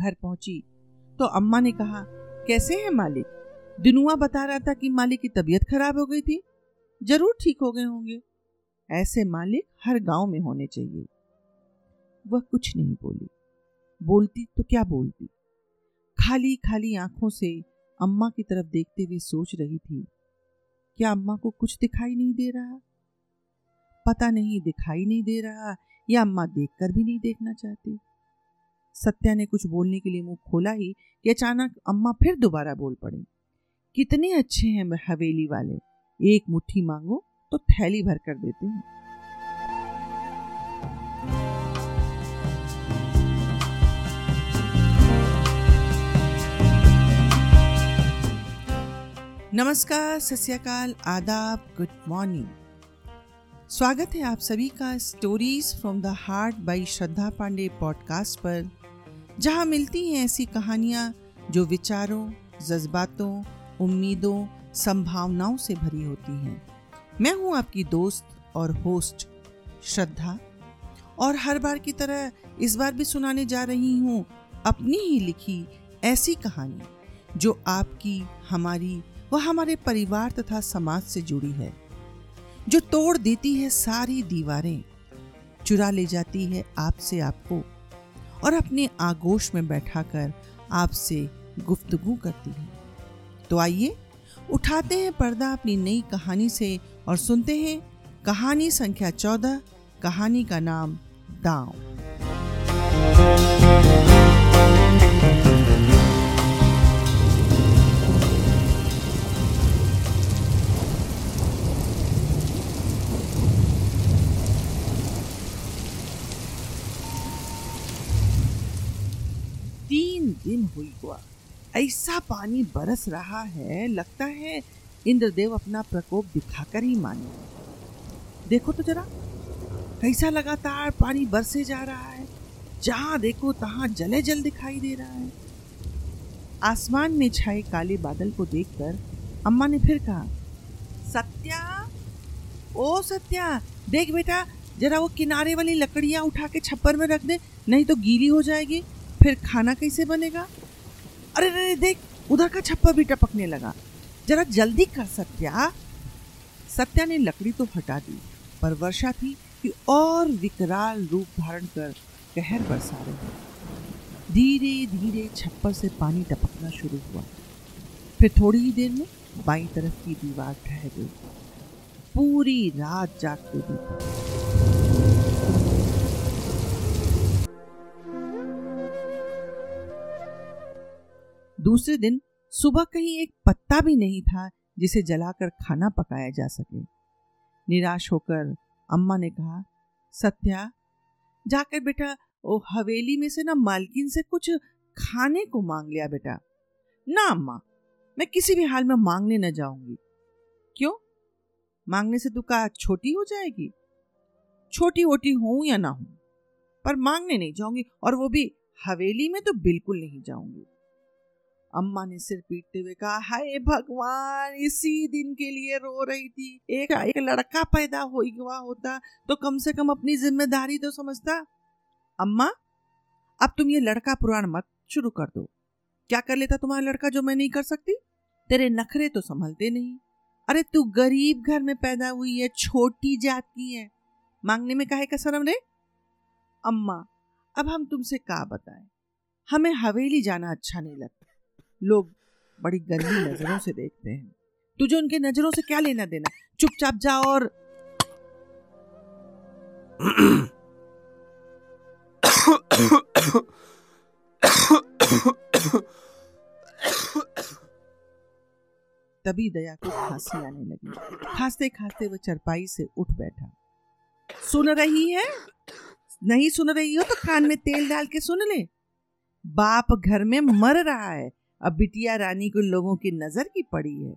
घर पहुँची। तो अम्मा ने कहा, कैसे है मालिक? दिनुआ बता रहा था कि मालिक की तबीयत खराब हो गई थी। ज़रूर ठीक हो गए होंगे। ऐसे मालिक हर गाँव में होने चाहिए। वह कुछ नहीं बोली। बोलती तो क्या बोलती? खाली खाली आँखों से अम्मा की तरफ़ देखते हुए सोच रही थी, क्या अम्मा को कुछ दिखाई नहीं दे रहा? पता नहीं दिखाई नहीं दे रहा या अम्मा देखकर भी नहीं देखना चाहती। सत्या ने कुछ बोलने के लिए मुँह खोला ही कि अचानक अम्मा फिर दोबारा बोल पड़ी। कितने अच्छे हैं हवेली वाले। एक मुट्ठी मांगो तो थैली भर कर देते हैं। नमस्कार, सस्याकाल, आदाब गुड मॉर्निंग स्वागत है आप सभी का stories from the heart by Shraddha Pandey podcast पर। जहाँ मिलती हैं ऐसी कहानियाँ जो विचारों, जज्बातों, उम्मीदों, संभावनाओं से भरी होती हैं। मैं हूँ आपकी दोस्त और होस्ट श्रद्धा और हर बार की तरह इस बार भी सुनाने जा रही हूँ अपनी ही लिखी ऐसी कहानी जो आपकी, हमारी व हमारे परिवार तथा समाज से जुड़ी है, जो तोड़ देती है सारी दीवारें, चुरा ले जाती है आपसे आपको। और अपने आगोश में बैठाकर आपसे गुफ्तगु करती है। तो आइए, उठाते हैं पर्दा अपनी नई कहानी से और सुनते हैं कहानी संख्या चौदह, कहानी का नाम दांव। तीन दिन हुई हुआ। ऐसा पानी बरस रहा है, लगता है इंद्रदेव अपना प्रकोप दिखाकर ही माने। देखो तो जरा, कैसा लगातार पानी बरसे जा रहा है। जहाँ देखो, तहां जले जल दिखाई दे रहा है। आसमान में छाए काले बादल को देखकर अम्मा ने फिर कहा, सत्या? ओ सत्या, देख बेटा, जरा वो किनारे वाली लकड़ियाँ उठा के छप्पर में रख दे, नहीं तो गीली हो जाएगी। फिर खाना कैसे बनेगा? अरे अरे देख, उधर का छप्पा भी टपकने लगा। जरा जल्दी कर, सत्या। सत्या ने लकड़ी तो हटा दी, पर वर्षा थी कि और विकराल रूप धारण कर कहर बरसा रही धीरे धीरे छप्पर से पानी टपकना शुरू हुआ। फिर थोड़ी ही देर में बाई तरफ़ की दीवार ठहर गई। पूरी रात जागते देखा दूसरे दिन सुबह कहीं एक पत्ता भी नहीं था जिसे जलाकर खाना पकाया जा सके। निराश होकर अम्मा ने कहा, सत्या, जाकर बेटा, ओ हवेली में से ना मालकिन से कुछ खाने को मांग लिया बेटा। ना अम्मा, मैं किसी भी हाल में मांगने न जाऊँगी। क्यों? मांगने से तू का छोटी हो जाएगी। छोटी वोटी हूँ या ना हूँ, पर मांगने नहीं जाऊँगी और वो भी हवेली में तो बिल्कुल नहीं जाऊँगी। अम्मा ने सिर पीटते हुए कहा, हाय भगवान, इसी दिन के लिए रो रही थी। एक एक लड़का पैदा हो हुआ होता तो कम से कम अपनी ज़िम्मेदारी तो समझता। अम्मा, अब तुम ये लड़का पुराण मत शुरू कर दो। क्या कर लेता तुम्हारा लड़का जो मैं नहीं कर सकती? तेरे नखरे तो संभलते नहीं। अरे तू गरीब घर में पैदा हुई है, छोटी जात की है। मांगने में काहे का शर्म रे? अम्मा, अब हम तुमसे का बताएँ? हमें हवेली जाना अच्छा नहीं लगता। लोग बड़ी गंदी नज़रों से देखते हैं। तुझे उनके नज़रों से क्या लेना देना? चुपचाप जा और तभी दया को खांसी आने लगी। खांसते खांसते वह चरपाई से उठ बैठा। सुन रही है? नहीं सुन रही हो तो कान में तेल डाल के सुन ले। बाप घर में मर रहा है। अब बिटिया रानी को लोगों की नज़र की पड़ी है।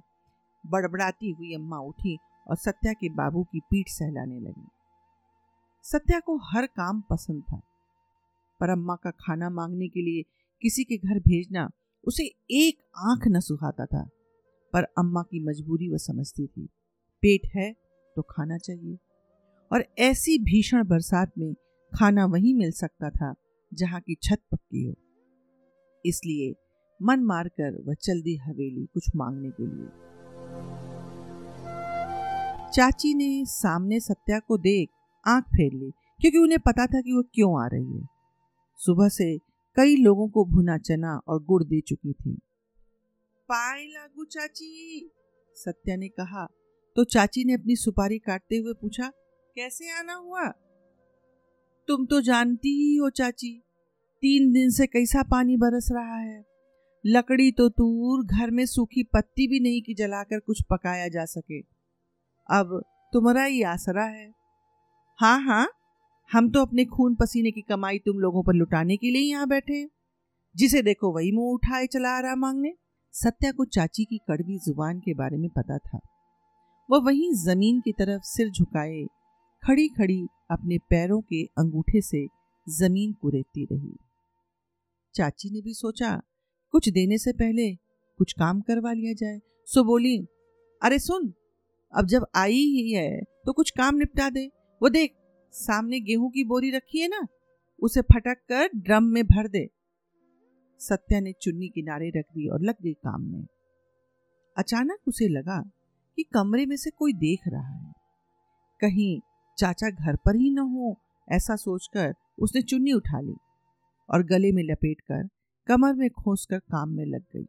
बड़बड़ाती हुई अम्मा उठी और सत्या के बाबू की पीठ सहलाने लगी। सत्या को हर काम पसंद था, पर अम्मा का खाना मांगने के लिए किसी के घर भेजना उसे एक आँख न सुहाता था, पर अम्मा की मजबूरी वह समझती थी। पेट है तो खाना चाहिए, और ऐसी भीषण बरसात में खाना वहीं मिल सकता था जहाँ की छत पक्की हो। इसलिए मन मारकर वह चल दी हवेली कुछ मांगने के लिए। चाची ने सामने सत्या को देख आँख फेर ली, क्योंकि उन्हें पता था कि वह क्यों आ रही है। सुबह से कई लोगों को भुना चना और गुड़ दे चुकी थी। पाए लागू चाची, सत्या ने कहा। तो चाची ने अपनी सुपारी काटते हुए पूछा, कैसे आना हुआ? तुम तो जानती ही हो चाची, तीन दिन से कैसा पानी बरस रहा है। लकड़ी तो दूर घर में सूखी पत्ती भी नहीं कि जलाकर कुछ पकाया जा सके। अब तुम्हारा ही आसरा है। हाँ हाँ हम तो अपने खून पसीने की कमाई तुम लोगों पर लुटाने के लिए यहाँ बैठे हैं। जिसे देखो वही मुँह उठाए चला आ रहा मांगने। सत्या को चाची की कड़वी ज़ुबान के बारे में पता था। वह वहीं ज़मीन की तरफ़ सिर झुकाए खड़ी खड़ी अपने पैरों के अंगूठे से ज़मीन कुरेती रही। चाची ने भी सोचा कुछ देने से पहले कुछ काम करवा लिया जाए। सो बोली, अरे सुन, अब जब आई ही है तो कुछ काम निपटा दे। वो देख, सामने गेहूँ की बोरी रखी है ना, उसे फटक कर ड्रम में भर दे सत्या ने चुन्नी किनारे रख दी और लग गई काम में। अचानक उसे लगा कि कमरे में से कोई देख रहा है। कहीं चाचा घर पर ही न हो, ऐसा सोचकर उसने चुन्नी उठा ली और गले में लपेटकर कमर में खोस कर काम में लग गई।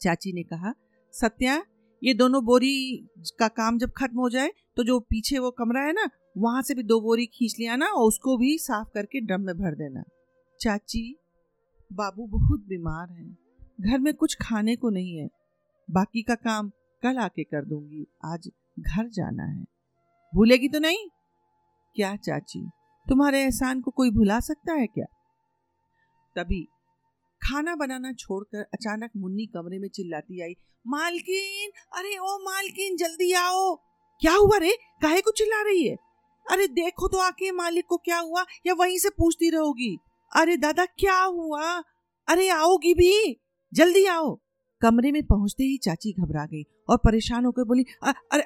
चाची ने कहा, सत्या, ये दोनों बोरी का काम जब खत्म हो जाए तो जो पीछे वो कमरा है ना, वहाँ से भी दो बोरी खींच लिया ना और उसको भी साफ़ करके ड्रम में भर देना। चाची, बाबू बहुत बीमार हैं। घर में कुछ खाने को नहीं है। बाकी का काम कल आके कर दूँगी। आज घर जाना है। भूलेगी तो नहीं? क्या चाची, तुम्हारे एहसान को कोई भुला सकता है क्या? तभी खाना बनाना छोड़कर अचानक मुन्नी कमरे में चिल्लाती आई, मालकिन! अरे ओ मालकिन, जल्दी आओ! क्या हुआ रे? काहे को चिल्ला रही है? अरे देखो तो आके मालिक को क्या हुआ, या वहीं से पूछती रहोगी। अरे दादा, क्या हुआ? अरे आओगी भी, जल्दी आओ! कमरे में पहुँचते ही चाची घबरा गई और परेशान होकर बोली अरे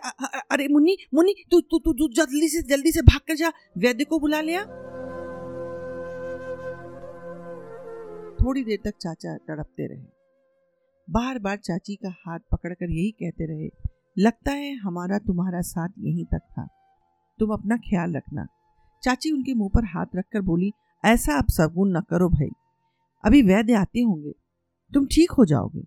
अरे मुन्नी मुन्नी, तू तू तू जल्दी से जल्दी से भाग कर जा, वैद्य को बुला लिया थोड़ी देर तक चाचा तड़पते रहे। बार बार चाची का हाथ पकड़कर यही कहते रहे, लगता है हमारा तुम्हारा साथ यहीं तक था। तुम अपना ख्याल रखना। चाची उनके मुँह पर हाथ रखकर बोली, ऐसा अब सगुन न करो भाई। अभी वैद्य आते होंगे। तुम ठीक हो जाओगे।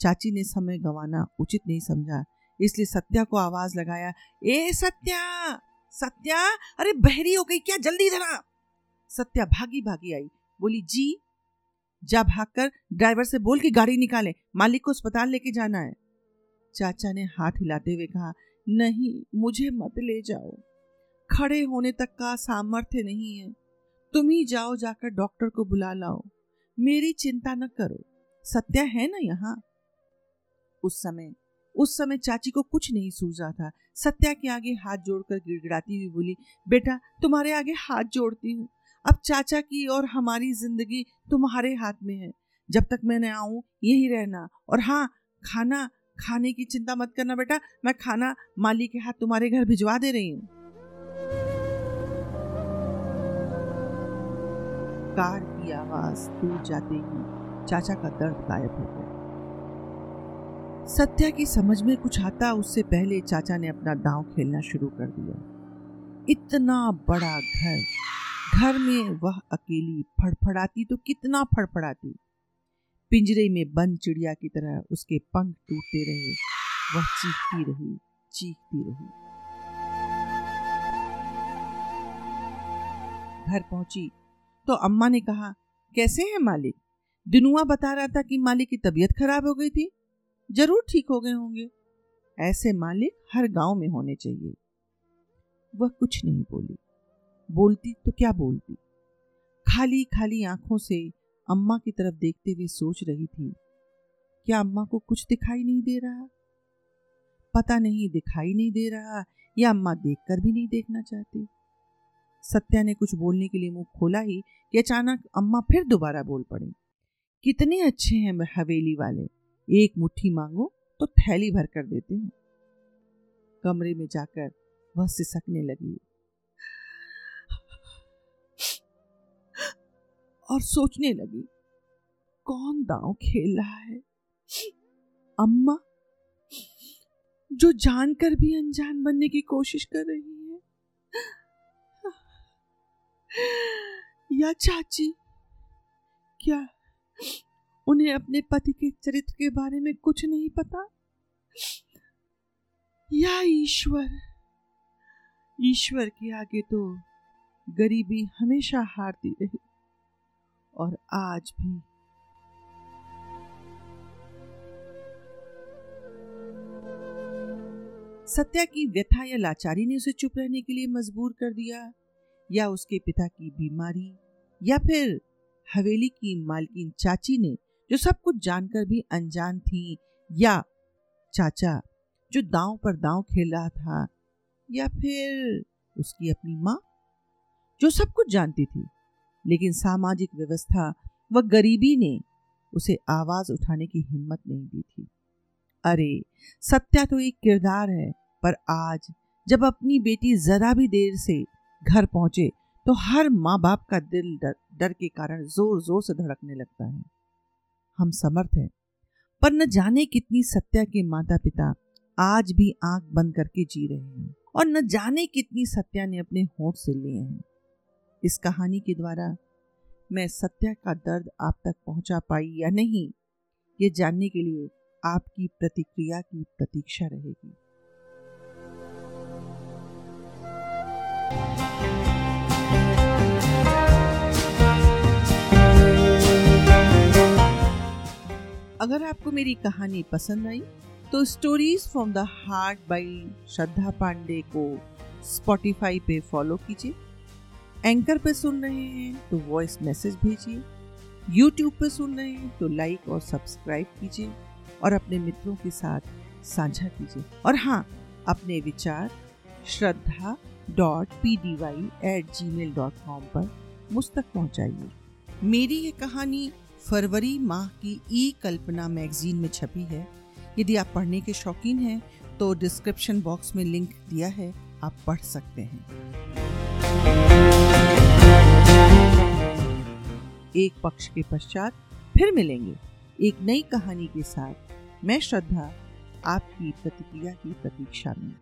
चाची ने समय गंवाना उचित नहीं समझा, इसलिए सत्या को आवाज़ लगाया, ए सत्या! सत्या! अरे बहरी हो गई क्या? जल्दी इधर आ! सत्या भागी भागी आई। बोली, जी जा भागकर ड्राइवर से बोल कि गाड़ी निकाले, मालिक को अस्पताल लेके जाना है। चाचा ने हाथ हिलाते हुए कहा, नहीं, मुझे मत ले जाओ। खड़े होने तक का सामर्थ्य नहीं है। तुम ही जाओ, जाकर डॉक्टर को बुला लाओ। मेरी चिंता न करो। सत्या है ना यहाँ? उस समय उस समय चाची को कुछ नहीं सूझ था। सत्या के आगे हाथ जोड़कर गिड़गिड़ाती हुई बोली, बेटा, तुम्हारे आगे हाथ जोड़ती हूँ। अब चाचा की और हमारी ज़िंदगी तुम्हारे हाथ में है। जब तक मैं न आऊँ, यही रहना। और हाँ खाना, खाने की चिंता मत करना बेटा। मैं खाना माली के हाथ तुम्हारे घर भिजवा दे रही हूँ। कार की आवाज़ दूर जाते ही चाचा का दर्द गायब हो गया। सत्या की समझ में कुछ आता उससे पहले चाचा ने अपना दांव खेलना शुरू कर दिया। इतना बड़ा घर। घर में वह अकेली फड़फड़ाती तो कितना फड़फड़ाती। पिंजरे में बंद चिड़िया की तरह उसके पंख टूटते रहे, वह चीखती रही चीखती रही। घर पहुँची तो अम्मा ने कहा, कैसे है मालिक? दिनुआ बता रहा था कि मालिक की तबीयत खराब हो गई थी। ज़रूर ठीक हो गए होंगे। ऐसे मालिक हर गाँव में होने चाहिए। वह कुछ नहीं बोली। बोलती तो क्या बोलती? खाली खाली आँखों से अम्मा की तरफ़ देखते हुए सोच रही थी, क्या अम्मा को कुछ दिखाई नहीं दे रहा? पता नहीं, दिखाई नहीं दे रहा, या अम्मा देखकर भी नहीं देखना चाहती? सत्या ने कुछ बोलने के लिए मुँह खोला ही, कि अचानक अम्मा फिर दोबारा बोल पड़ी। कितने अच्छे हैं हवेली वाले। एक मुट्ठी मांगो तो थैली भर कर देते हैं। कमरे में जाकर वह सिसकने लगी। और सोचने लगी, कौन दांव खेल रहा है? अम्मा, जो जानकर भी अनजान बनने की कोशिश कर रही है? या चाची, क्या उन्हें अपने पति के चरित्र के बारे में कुछ नहीं पता? या ईश्वर? ईश्वर के आगे तो गरीबी हमेशा हारती रही। और आज भी। सत्या की व्यथा या लाचारी ने उसे चुप रहने के लिए मजबूर कर दिया, या उसके पिता की बीमारी, या फिर हवेली की मालकिन चाची ने, जो सब कुछ जानकर भी अनजान थी, या चाचा, जो दांव पर दांव खेल रहा था, या फिर उसकी अपनी माँ, जो सब कुछ जानती थी। लेकिन सामाजिक व्यवस्था व गरीबी ने उसे आवाज़ उठाने की हिम्मत नहीं दी थी। अरे, सत्या तो एक किरदार है, पर आज जब अपनी बेटी जरा भी देर से घर पहुँचे तो हर माँ बाप का दिल डर डर के कारण ज़ोर ज़ोर से धड़कने लगता है। हम समर्थ हैं, पर न जाने कितनी सत्या के माता पिता आज भी आँख बंद करके जी रहे हैं, और न जाने कितनी सत्या ने अपने होठ से लिए हैं। इस कहानी के द्वारा मैं सत्या का दर्द आप तक पहुँचा पाई या नहीं, ये जानने के लिए आपकी प्रतिक्रिया की प्रतीक्षा रहेगी। अगर आपको मेरी कहानी पसंद आई तो stories from the heart by Shraddha Pandey को स्पॉटिफाई पे फॉलो कीजिए। एंकर पे सुन रहे हैं तो वॉइस मैसेज भेजिए। यूट्यूब पे सुन रहे हैं तो लाइक और सब्सक्राइब कीजिए और अपने मित्रों के साथ साझा कीजिए। और हाँ अपने विचार Shraddha dot P D Y at gmail dot com पर मुझ तक पहुँचाइए। मेरी ये कहानी फरवरी माह की ई कल्पना मैगजीन में छपी है। यदि आप पढ़ने के शौकीन हैं तो डिस्क्रिप्शन बॉक्स में लिंक दिया है, आप पढ़ सकते हैं। एक पक्ष के पश्चात फिर मिलेंगे। एक नई कहानी के साथ मैं श्रद्धा, आपकी प्रतिक्रिया की प्रतीक्षा में।